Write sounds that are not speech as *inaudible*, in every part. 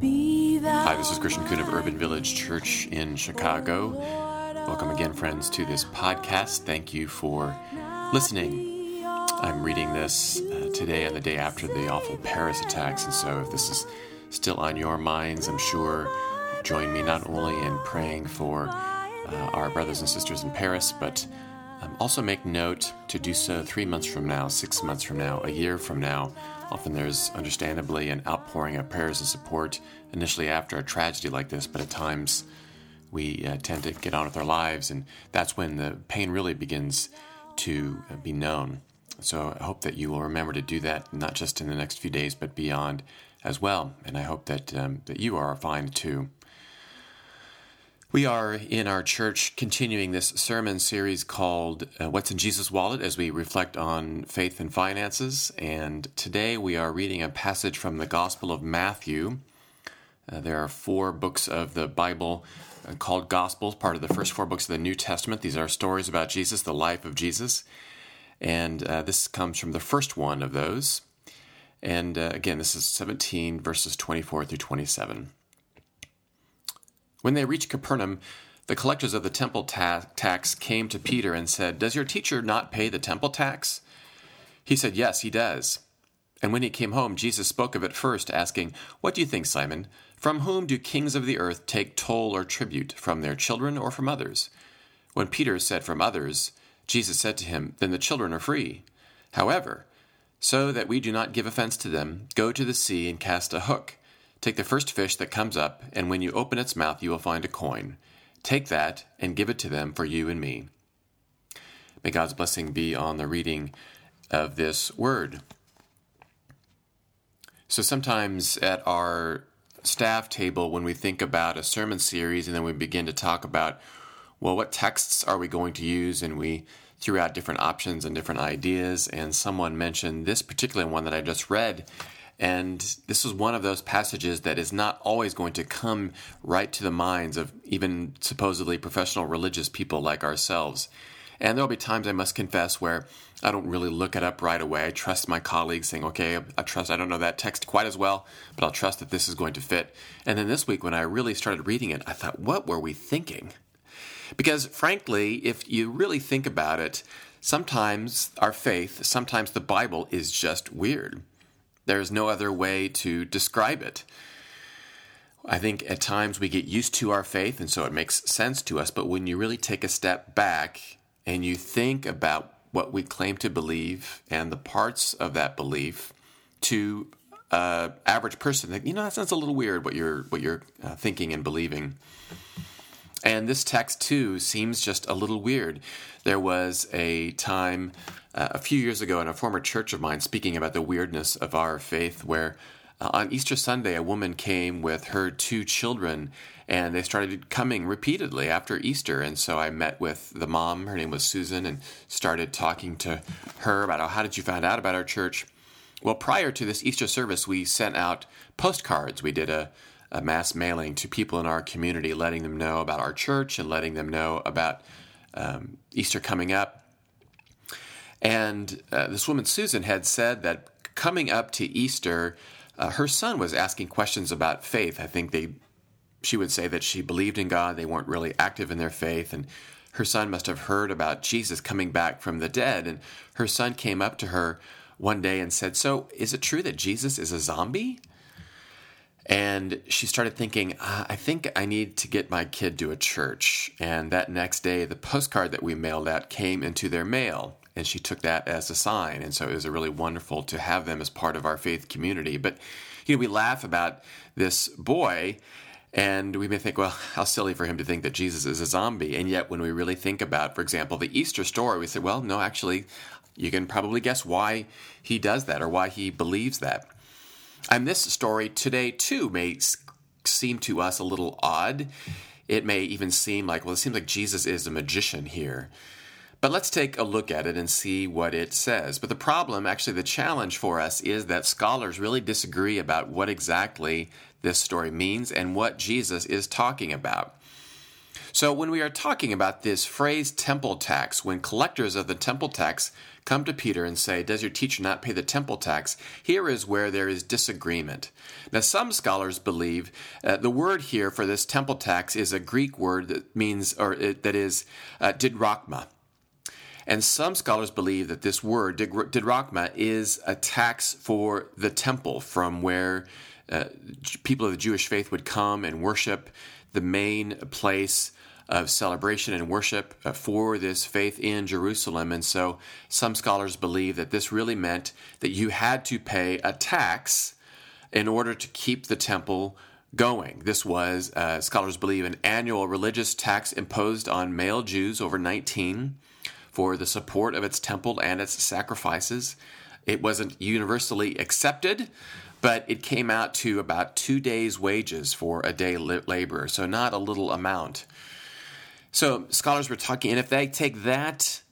Hi, this is Christian Coon of Urban Village Church in Chicago. Welcome again, friends, to this podcast. Thank you for listening. I'm reading this uh, today and the day after the awful Paris attacks, and so if this is still on your minds, I'm sure join me not only in praying for uh, our brothers and sisters in Paris, but um, also make note to do so three months from now, six months from now, a year from now. Often there's understandably an outpouring of prayers and support initially after a tragedy like this, but at times we uh, tend to get on with our lives, and that's when the pain really begins to uh, be known. So I hope that you will remember to do that, not just in the next few days, but beyond as well. And I hope that um, that you are fine too. We are in our church continuing this sermon series called uh, What's in Jesus' Wallet as we reflect on faith and finances. And today we are reading a passage from the Gospel of Matthew. Uh, there are four books of the Bible uh, called Gospels, part of the first four books of the New Testament. These are stories about Jesus, the life of Jesus. And uh, this comes from the first one of those. And uh, again, this is 17 verses 24 through 27. When they reached Capernaum, the collectors of the temple ta- tax came to Peter and said, Does your teacher not pay the temple tax? He said, Yes, he does. And when he came home, Jesus spoke of it first, asking, What do you think, Simon? From whom do kings of the earth take toll or tribute? From their children or from others? When Peter said, From others, Jesus said to him, Then the children are free. However, so that we do not give offense to them, go to the sea and cast a hook Take the first fish that comes up, and when you open its mouth, you will find a coin. Take that and give it to them for you and me. May God's blessing be on the reading of this word. So sometimes at our staff table, when we think about a sermon series and then we begin to talk about, well, what texts are we going to use? And we threw out different options and different ideas. And someone mentioned this particular one that I just read and this is one of those passages that is not always going to come right to the minds of even supposedly professional religious people like ourselves. And there'll be times I must confess where I don't really look it up right away. I trust my colleagues saying, okay, I trust, I don't know that text quite as well, but I'll trust that this is going to fit. And then this week, when I really started reading it, I thought, what were we thinking? Because frankly, if you really think about it, sometimes our faith, sometimes the Bible is just weird. There's no other way to describe it. I think at times we get used to our faith, and so it makes sense to us. But when you really take a step back and you think about what we claim to believe and the parts of that belief to an average person, you know that sounds a little weird what you're what you're uh, thinking and believing. And this text too seems just a little weird. There was a time uh, a few years ago in a former church of mine speaking about the weirdness of our faith, where uh, on Easter Sunday, a woman came with her two children, and they started coming repeatedly after Easter. And so I met with the mom, her name was Susan, and started talking to her about oh, how did you find out about our church? Well, prior to this Easter service, we sent out postcards. We did a, a mass mailing to people in our community, letting them know about our church and letting them know about um, Easter coming up. And uh, this woman, Susan, had said that coming up to Easter, uh, her son was asking questions about faith. I think they, she would say that she believed in God. They weren't really active in their faith. And her son must have heard about Jesus coming back from the dead. And her son came up to her one day and said, So, is it true that Jesus is a zombie? And she started thinking, uh, I think I need to get my kid to a church. And that next day, the postcard that we mailed out came into their mail and she took that as a sign. And so it was really wonderful to have them as part of our faith community. But you know, we laugh about this boy, and we may think, well, *laughs* how silly for him to think that Jesus is a zombie. And yet, when we really think about, for example, the Easter story, we say, well, no, actually, you can probably guess why he does that or why he believes that. And this story today, too, may seem to us a little odd. It may even seem like, well, it seems like Jesus is a magician here. But let's take a look at it and see what it says. But the problem, actually, the challenge for us is that scholars really disagree about what exactly this story means and what Jesus is talking about. So, when we are talking about this phrase temple tax, when collectors of the temple tax come to Peter and say, Does your teacher not pay the temple tax? Here is where there is disagreement. Now, some scholars believe uh, the word here for this temple tax is a Greek word that means, or it, that is, uh, didrachma. And some scholars believe that this word, didrachma, is a tax for the temple from where uh, people of the Jewish faith would come and worship the main place of celebration and worship uh, for this faith in Jerusalem. And so some scholars believe that this really meant that you had to pay a tax in order to keep the temple going. This was, uh, scholars believe, an annual religious tax imposed on male Jews over 19 for the support of its temple and its sacrifices. It wasn't universally accepted, but it came out to about two days' wages for a day laborer, so not a little amount. So scholars were talking, and if they take that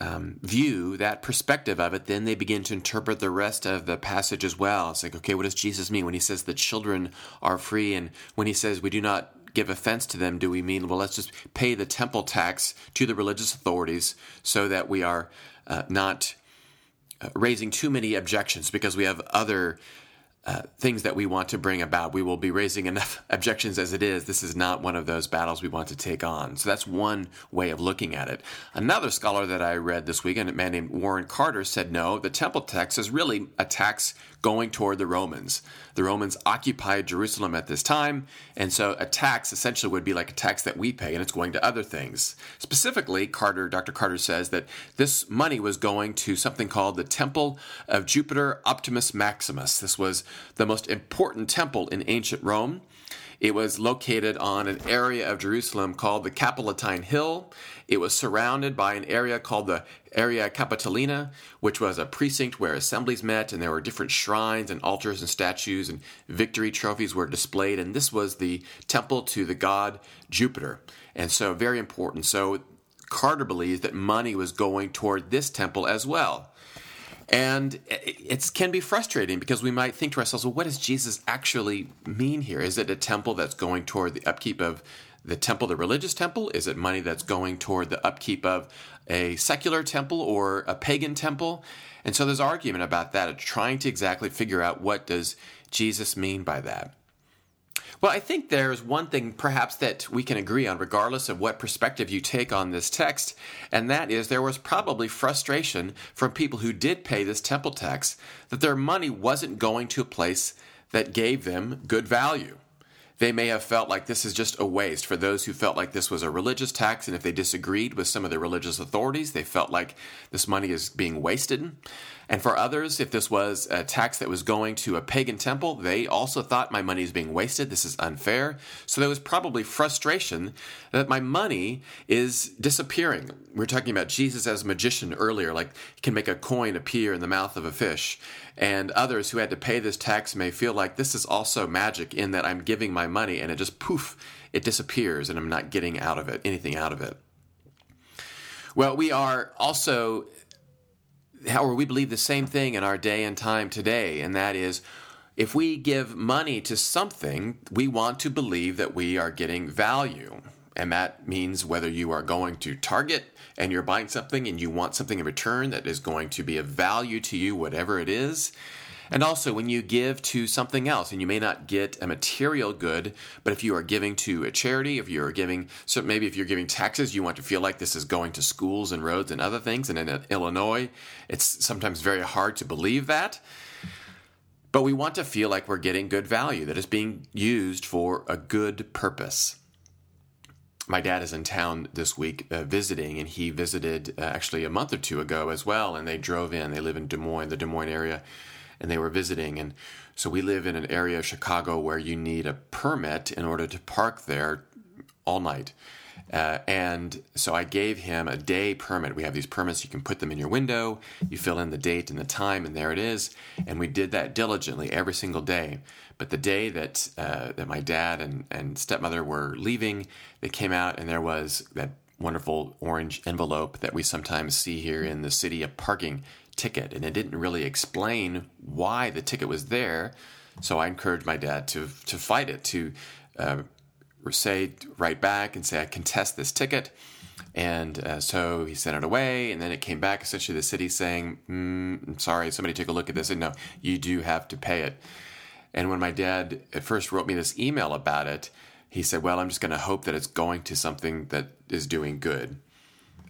um, view, that perspective of it, then they begin to interpret the rest of the passage as well. It's like, okay, what does Jesus mean when he says the children are free, and when he says we do not give offense to them, do we mean, well, let's just pay the temple tax to the religious authorities so that we are uh, not uh, raising too many objections because we have other uh, things that we want to bring about. We will be raising enough *laughs* objections as it is. This is not one of those battles we want to take on. So that's one way of looking at it. Another scholar that I read this weekend, a man named Warren Carter, said no, the temple tax is really a tax going toward the Romans. The Romans occupied Jerusalem at this time, and so a tax essentially would be like a tax that we pay, and it's going to other things. Specifically, Carter, Dr. Carter says that this money was going to something called the Temple of Jupiter Optimus Maximus. This was the most important temple in ancient Rome. It was located on an area of Jerusalem called the Capitoline Hill. It was surrounded by an area called the Area Capitolina, which was a precinct where assemblies met, and there were different shrines and altars and statues, and victory trophies were displayed. And this was the temple to the god Jupiter. And so, very important. So, Carter believes that money was going toward this temple as well. And it can be frustrating because we might think to ourselves, well, what does Jesus actually mean here? Is it a temple that's going toward the upkeep of the temple, the religious temple? Is it money that's going toward the upkeep of a secular temple or a pagan temple? And so there's argument about that, of trying to exactly figure out what does Jesus mean by that. Well, I think there's one thing perhaps that we can agree on, regardless of what perspective you take on this text, and that is there was probably frustration from people who did pay this temple tax that their money wasn't going to a place that gave them good value. They may have felt like this is just a waste for those who felt like this was a religious tax, and if they disagreed with some of the religious authorities, they felt like this money is being wasted. And for others, if this was a tax that was going to a pagan temple, they also thought my money is being wasted. This is unfair. So there was probably frustration that my money is disappearing. We are talking about Jesus as a magician earlier, like he can make a coin appear in the mouth of a fish. And others who had to pay this tax may feel like this is also magic in that I'm giving my money and it just poof, it disappears and I'm not getting out of it, anything out of it. Well, we are also however, we believe the same thing in our day and time today, and that is if we give money to something, we want to believe that we are getting value. And that means whether you are going to Target and you're buying something and you want something in return that is going to be of value to you, whatever it is, and also, when you give to something else, and you may not get a material good, but if you are giving to a charity, if you're giving, so maybe if you're giving taxes, you want to feel like this is going to schools and roads and other things. And in Illinois, it's sometimes very hard to believe that. But we want to feel like we're getting good value, that is being used for a good purpose my dad is in town this week uh, visiting, and he visited uh, actually a month or two ago as well. And they drove in. They live in Des Moines, the Des Moines area, and they were visiting. And so we live in an area of Chicago where you need a permit in order to park there all night. Uh, and so I gave him a day permit. We have these permits, you can put them in your window, you fill in the date and the time, and there it is. And we did that diligently every single day. But the day that, uh, that my dad and, and stepmother were leaving, they came out and there was that wonderful orange envelope that we sometimes see here in the city of parking ticket, and it didn't really explain why the ticket was there. So I encouraged my dad to to fight it, to uh, say, write back and say, I contest this ticket. And uh, so he sent it away, and then it came back essentially the city saying, mm, I'm sorry, somebody took a look at this, and no, you do have to pay it. And when my dad at first wrote me this email about it, he said, Well, I'm just going to hope that it's going to something that is doing good.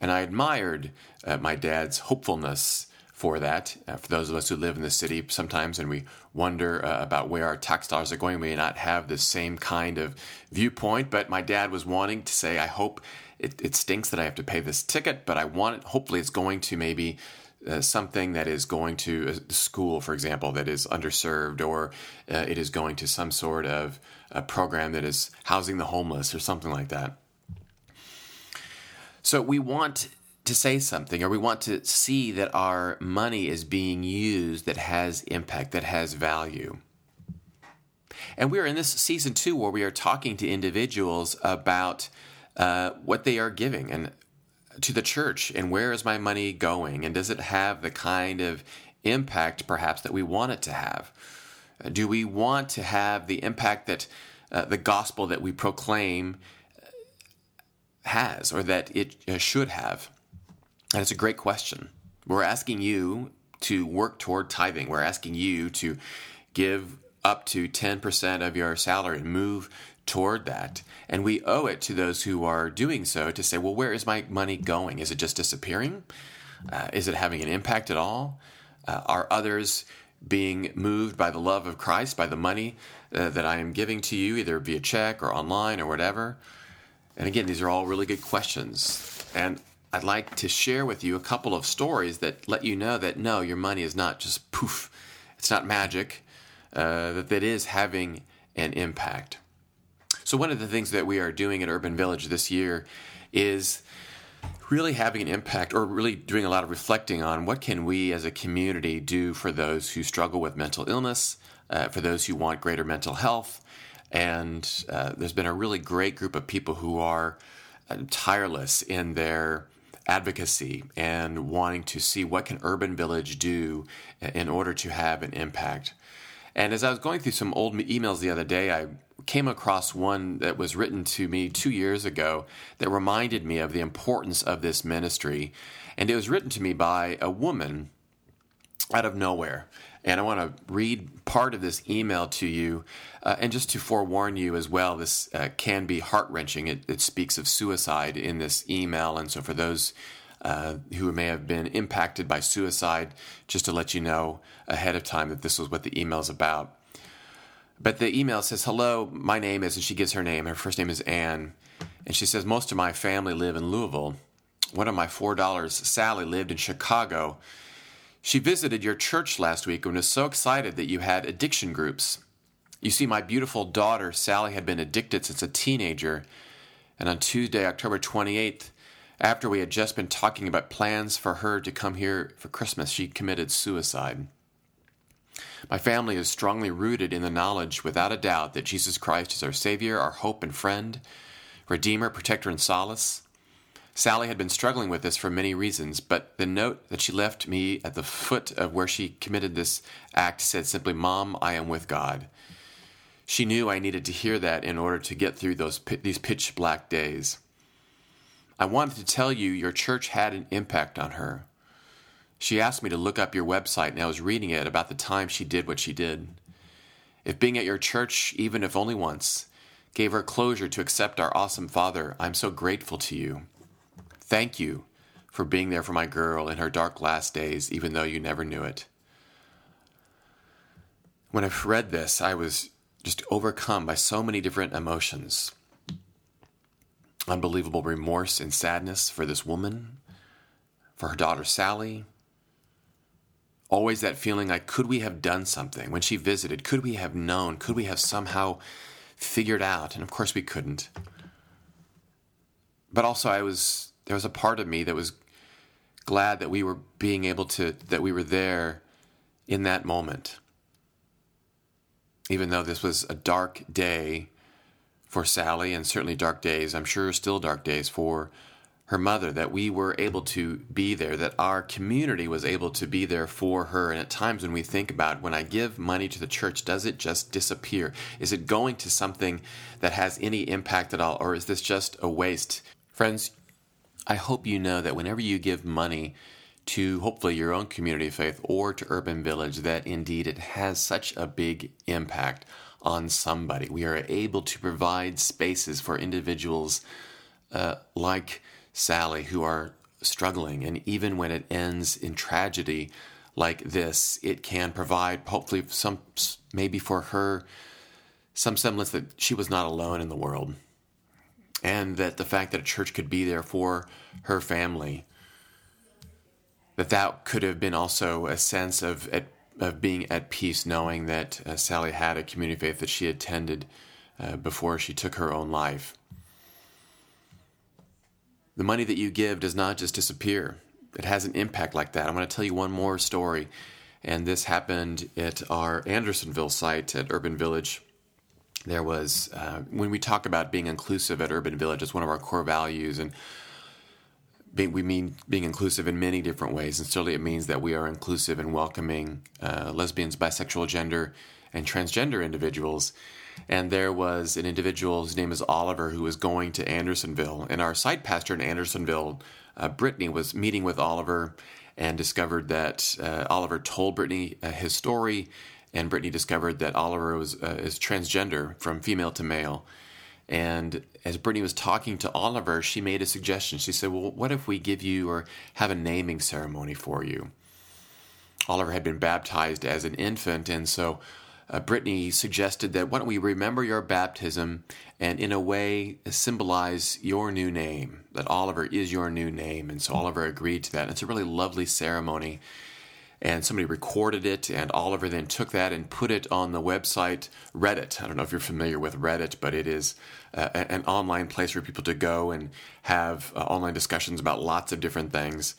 And I admired uh, my dad's hopefulness for that. Uh, for those of us who live in the city sometimes and we wonder uh, about where our tax dollars are going, we may not have the same kind of viewpoint. But my dad was wanting to say, I hope it, it stinks that I have to pay this ticket, but I want it, hopefully it's going to maybe uh, something that is going to a uh, school, for example, that is underserved, or uh, it is going to some sort of a program that is housing the homeless, or something like that. So we want to say something, or we want to see that our money is being used that has impact, that has value. And we're in this season two where we are talking to individuals about uh, what they are giving and to the church and where is my money going and does it have the kind of impact perhaps that we want it to have? Do we want to have the impact that uh, the gospel that we proclaim uh, has or that it uh, should have? And it's a great question. We're asking you to work toward tithing. We're asking you to give up to 10% of your salary and move toward that. And we owe it to those who are doing so to say, well, where is my money going? Is it just disappearing? Uh, is it having an impact at all? Uh, are others being moved by the love of Christ, by the money uh, that I am giving to you, either via check or online or whatever? And again, these are all really good questions. And I'd like to share with you a couple of stories that let you know that no, your money is not just poof, it's not magic, uh, that it is having an impact. So, one of the things that we are doing at Urban Village this year is really having an impact or really doing a lot of reflecting on what can we as a community do for those who struggle with mental illness, uh, for those who want greater mental health. And uh, there's been a really great group of people who are uh, tireless in their advocacy and wanting to see what can urban village do in order to have an impact and as i was going through some old emails the other day i came across one that was written to me two years ago that reminded me of the importance of this ministry. And it was written to me by a woman out of nowhere. And I want to read part of this email to you. Uh, and just to forewarn you as well, this uh, can be heart wrenching. It, it, speaks of suicide in this email. And so, for those uh, who may have been impacted by suicide, just to let you know ahead of time that this was what the email is about. But the email says, Hello, my name is, and she gives her name. Her first name is Anne. And she says, Most of my family live in Louisville. One of my four daughters, Sally, lived in Chicago. She visited your church last week and was so excited that you had addiction groups. You see, my beautiful daughter, Sally, had been addicted since a teenager. And on Tuesday, October 28th, after we had just been talking about plans for her to come here for Christmas, she committed suicide. My family is strongly rooted in the knowledge, without a doubt, that Jesus Christ is our Savior, our hope and friend, Redeemer, Protector, and solace. Sally had been struggling with this for many reasons, but the note that she left me at the foot of where she committed this act said simply, Mom, I am with God. She knew I needed to hear that in order to get through those these pitch black days. I wanted to tell you your church had an impact on her. She asked me to look up your website, and I was reading it about the time she did what she did. If being at your church, even if only once, gave her closure to accept our awesome Father, I'm so grateful to you. Thank you for being there for my girl in her dark last days, even though you never knew it. When I read this, I was just overcome by so many different emotions unbelievable remorse and sadness for this woman, for her daughter Sally, always that feeling like, could we have done something? When she visited, could we have known? Could we have somehow figured out? And of course we couldn't. But also, I was, there was a part of me that was glad that we were being able to, that we were there in that moment. Even though this was a dark day for Sally, and certainly dark days, I'm sure still dark days for her mother, that we were able to be there, that our community was able to be there for her. And at times when we think about when I give money to the church, does it just disappear? Is it going to something that has any impact at all, or is this just a waste? Friends, I hope you know that whenever you give money to hopefully your own community of faith or to Urban Village, that indeed it has such a big impact on somebody. We are able to provide spaces for individuals uh, like Sally who are struggling. And even when it ends in tragedy like this, it can provide, hopefully, some maybe for her, some semblance that she was not alone in the world. And that the fact that a church could be there for her family, that that could have been also a sense of of being at peace, knowing that uh, Sally had a community faith that she attended uh, before she took her own life. The money that you give does not just disappear, it has an impact like that. I'm going to tell you one more story, and this happened at our Andersonville site at Urban Village. There was, uh, when we talk about being inclusive at Urban Village, it's one of our core values, and being, we mean being inclusive in many different ways, and certainly it means that we are inclusive in welcoming uh, lesbians, bisexual, gender, and transgender individuals and there was an individual, his name is Oliver, who was going to Andersonville. And our site pastor in Andersonville, uh, Brittany, was meeting with Oliver and discovered that uh, Oliver told Brittany uh, his story, and Brittany discovered that Oliver was uh, is transgender from female to male. And as Brittany was talking to Oliver, she made a suggestion. She said, Well, what if we give you or have a naming ceremony for you? Oliver had been baptized as an infant, and so uh, Brittany suggested that why don't we remember your baptism and in a way symbolize your new name, that Oliver is your new name. And so Oliver agreed to that. And it's a really lovely ceremony. And somebody recorded it, and Oliver then took that and put it on the website Reddit. I don't know if you're familiar with Reddit, but it is uh, an online place for people to go and have uh, online discussions about lots of different things.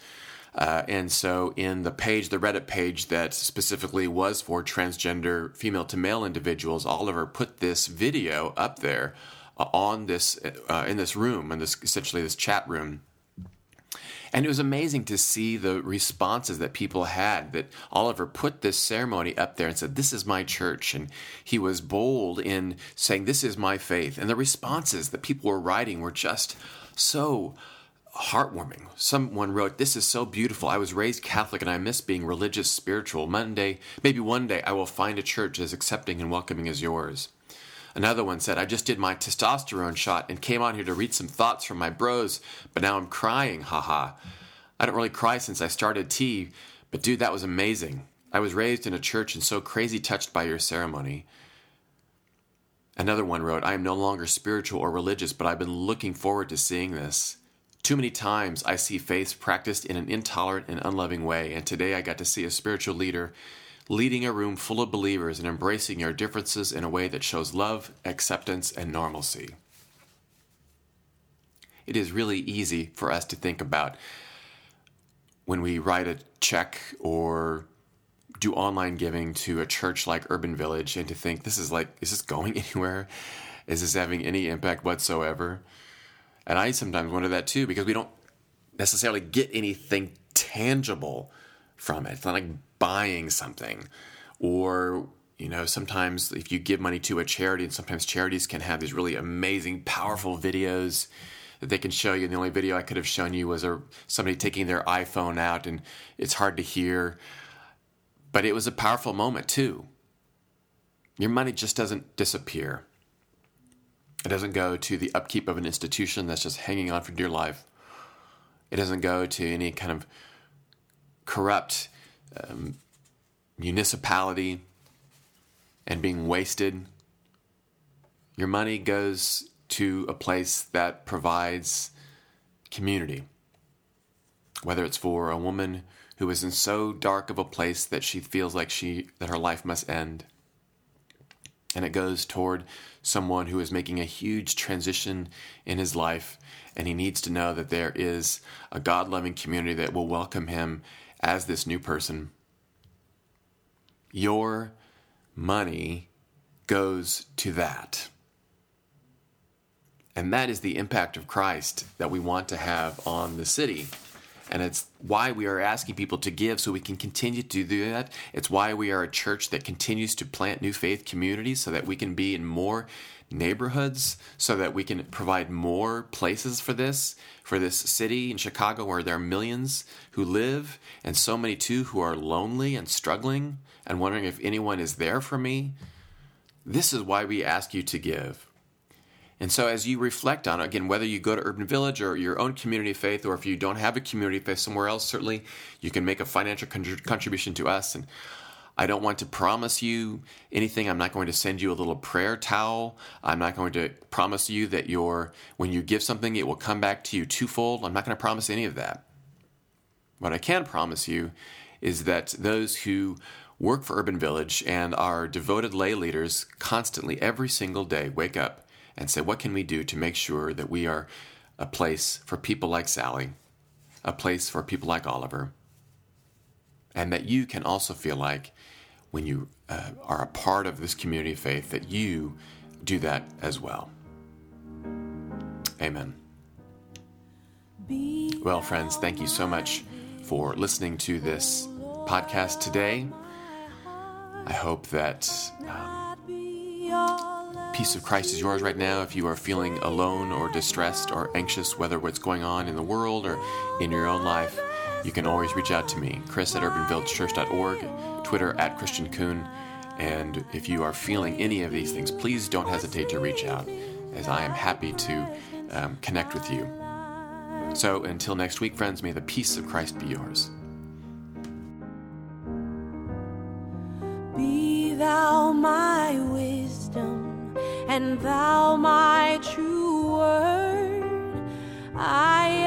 Uh, and so, in the page, the Reddit page that specifically was for transgender female to male individuals, Oliver put this video up there uh, on this uh, in this room, in this essentially this chat room. And it was amazing to see the responses that people had. That Oliver put this ceremony up there and said, This is my church. And he was bold in saying, This is my faith. And the responses that people were writing were just so heartwarming. Someone wrote, This is so beautiful. I was raised Catholic and I miss being religious, spiritual. Monday, maybe one day, I will find a church as accepting and welcoming as yours. Another one said, I just did my testosterone shot and came on here to read some thoughts from my bros, but now I'm crying, haha. I don't really cry since I started T, but dude, that was amazing. I was raised in a church and so crazy touched by your ceremony. Another one wrote, I am no longer spiritual or religious, but I've been looking forward to seeing this. Too many times I see faith practiced in an intolerant and unloving way, and today I got to see a spiritual leader leading a room full of believers and embracing your differences in a way that shows love, acceptance, and normalcy. It is really easy for us to think about when we write a check or do online giving to a church like Urban Village and to think this is like, is this going *laughs* anywhere? Is this having any impact whatsoever? And I sometimes wonder that too because we don't necessarily get anything tangible from it. It's not like buying something. Or you know sometimes if you give money to a charity and sometimes charities can have these really amazing powerful videos that they can show you. And the only video i could have shown you was a, somebody taking their iphone out and it's hard to hear. But it was a powerful moment too. Your money just doesn't disappear. It doesn't go to the upkeep of an institution that's just hanging on for dear life. It doesn't go to any kind of corrupt um, municipality and being wasted. Your money goes to a place that provides community. Whether it's for a woman who is in so dark of a place that she feels like she that her life must end and it goes toward someone who is making a huge transition in his life and he needs to know that there is a God loving community that will welcome him as this new person. Your money goes to that. And that is the impact of Christ that we want to have on the city. And it's why we are asking people to give so we can continue to do that. It's why we are a church that continues to plant new faith communities so that we can be in more neighborhoods, so that we can provide more places for this, for this city in Chicago where there are millions who live, and so many too who are lonely and struggling and wondering if anyone is there for me. This is why we ask you to give. And so, as you reflect on it, again, whether you go to Urban Village or your own community of faith, or if you don't have a community of faith somewhere else, certainly you can make a financial contribution to us. And I don't want to promise you anything. I'm not going to send you a little prayer towel. I'm not going to promise you that your when you give something, it will come back to you twofold. I'm not going to promise any of that. What I can promise you is that those who work for Urban Village and are devoted lay leaders constantly, every single day, wake up and say, what can we do to make sure that we are a place for people like Sally, a place for people like Oliver, and that you can also feel like when you uh, are a part of this community of faith that you do that as well. Amen. Well, friends, thank you so much for listening to this podcast today. I hope that. Um, peace of Christ is yours right now if you are feeling alone or distressed or anxious, whether what's going on in the world or in your own life. You can always reach out to me, Chris at urbanvillagechurch.org, Twitter at Christian Coon. And if you are feeling any of these things, please don't hesitate to reach out, as I am happy to um, connect with you. So until next week, friends, may the peace of Christ be yours. Be thou my wisdom and thou my true word. I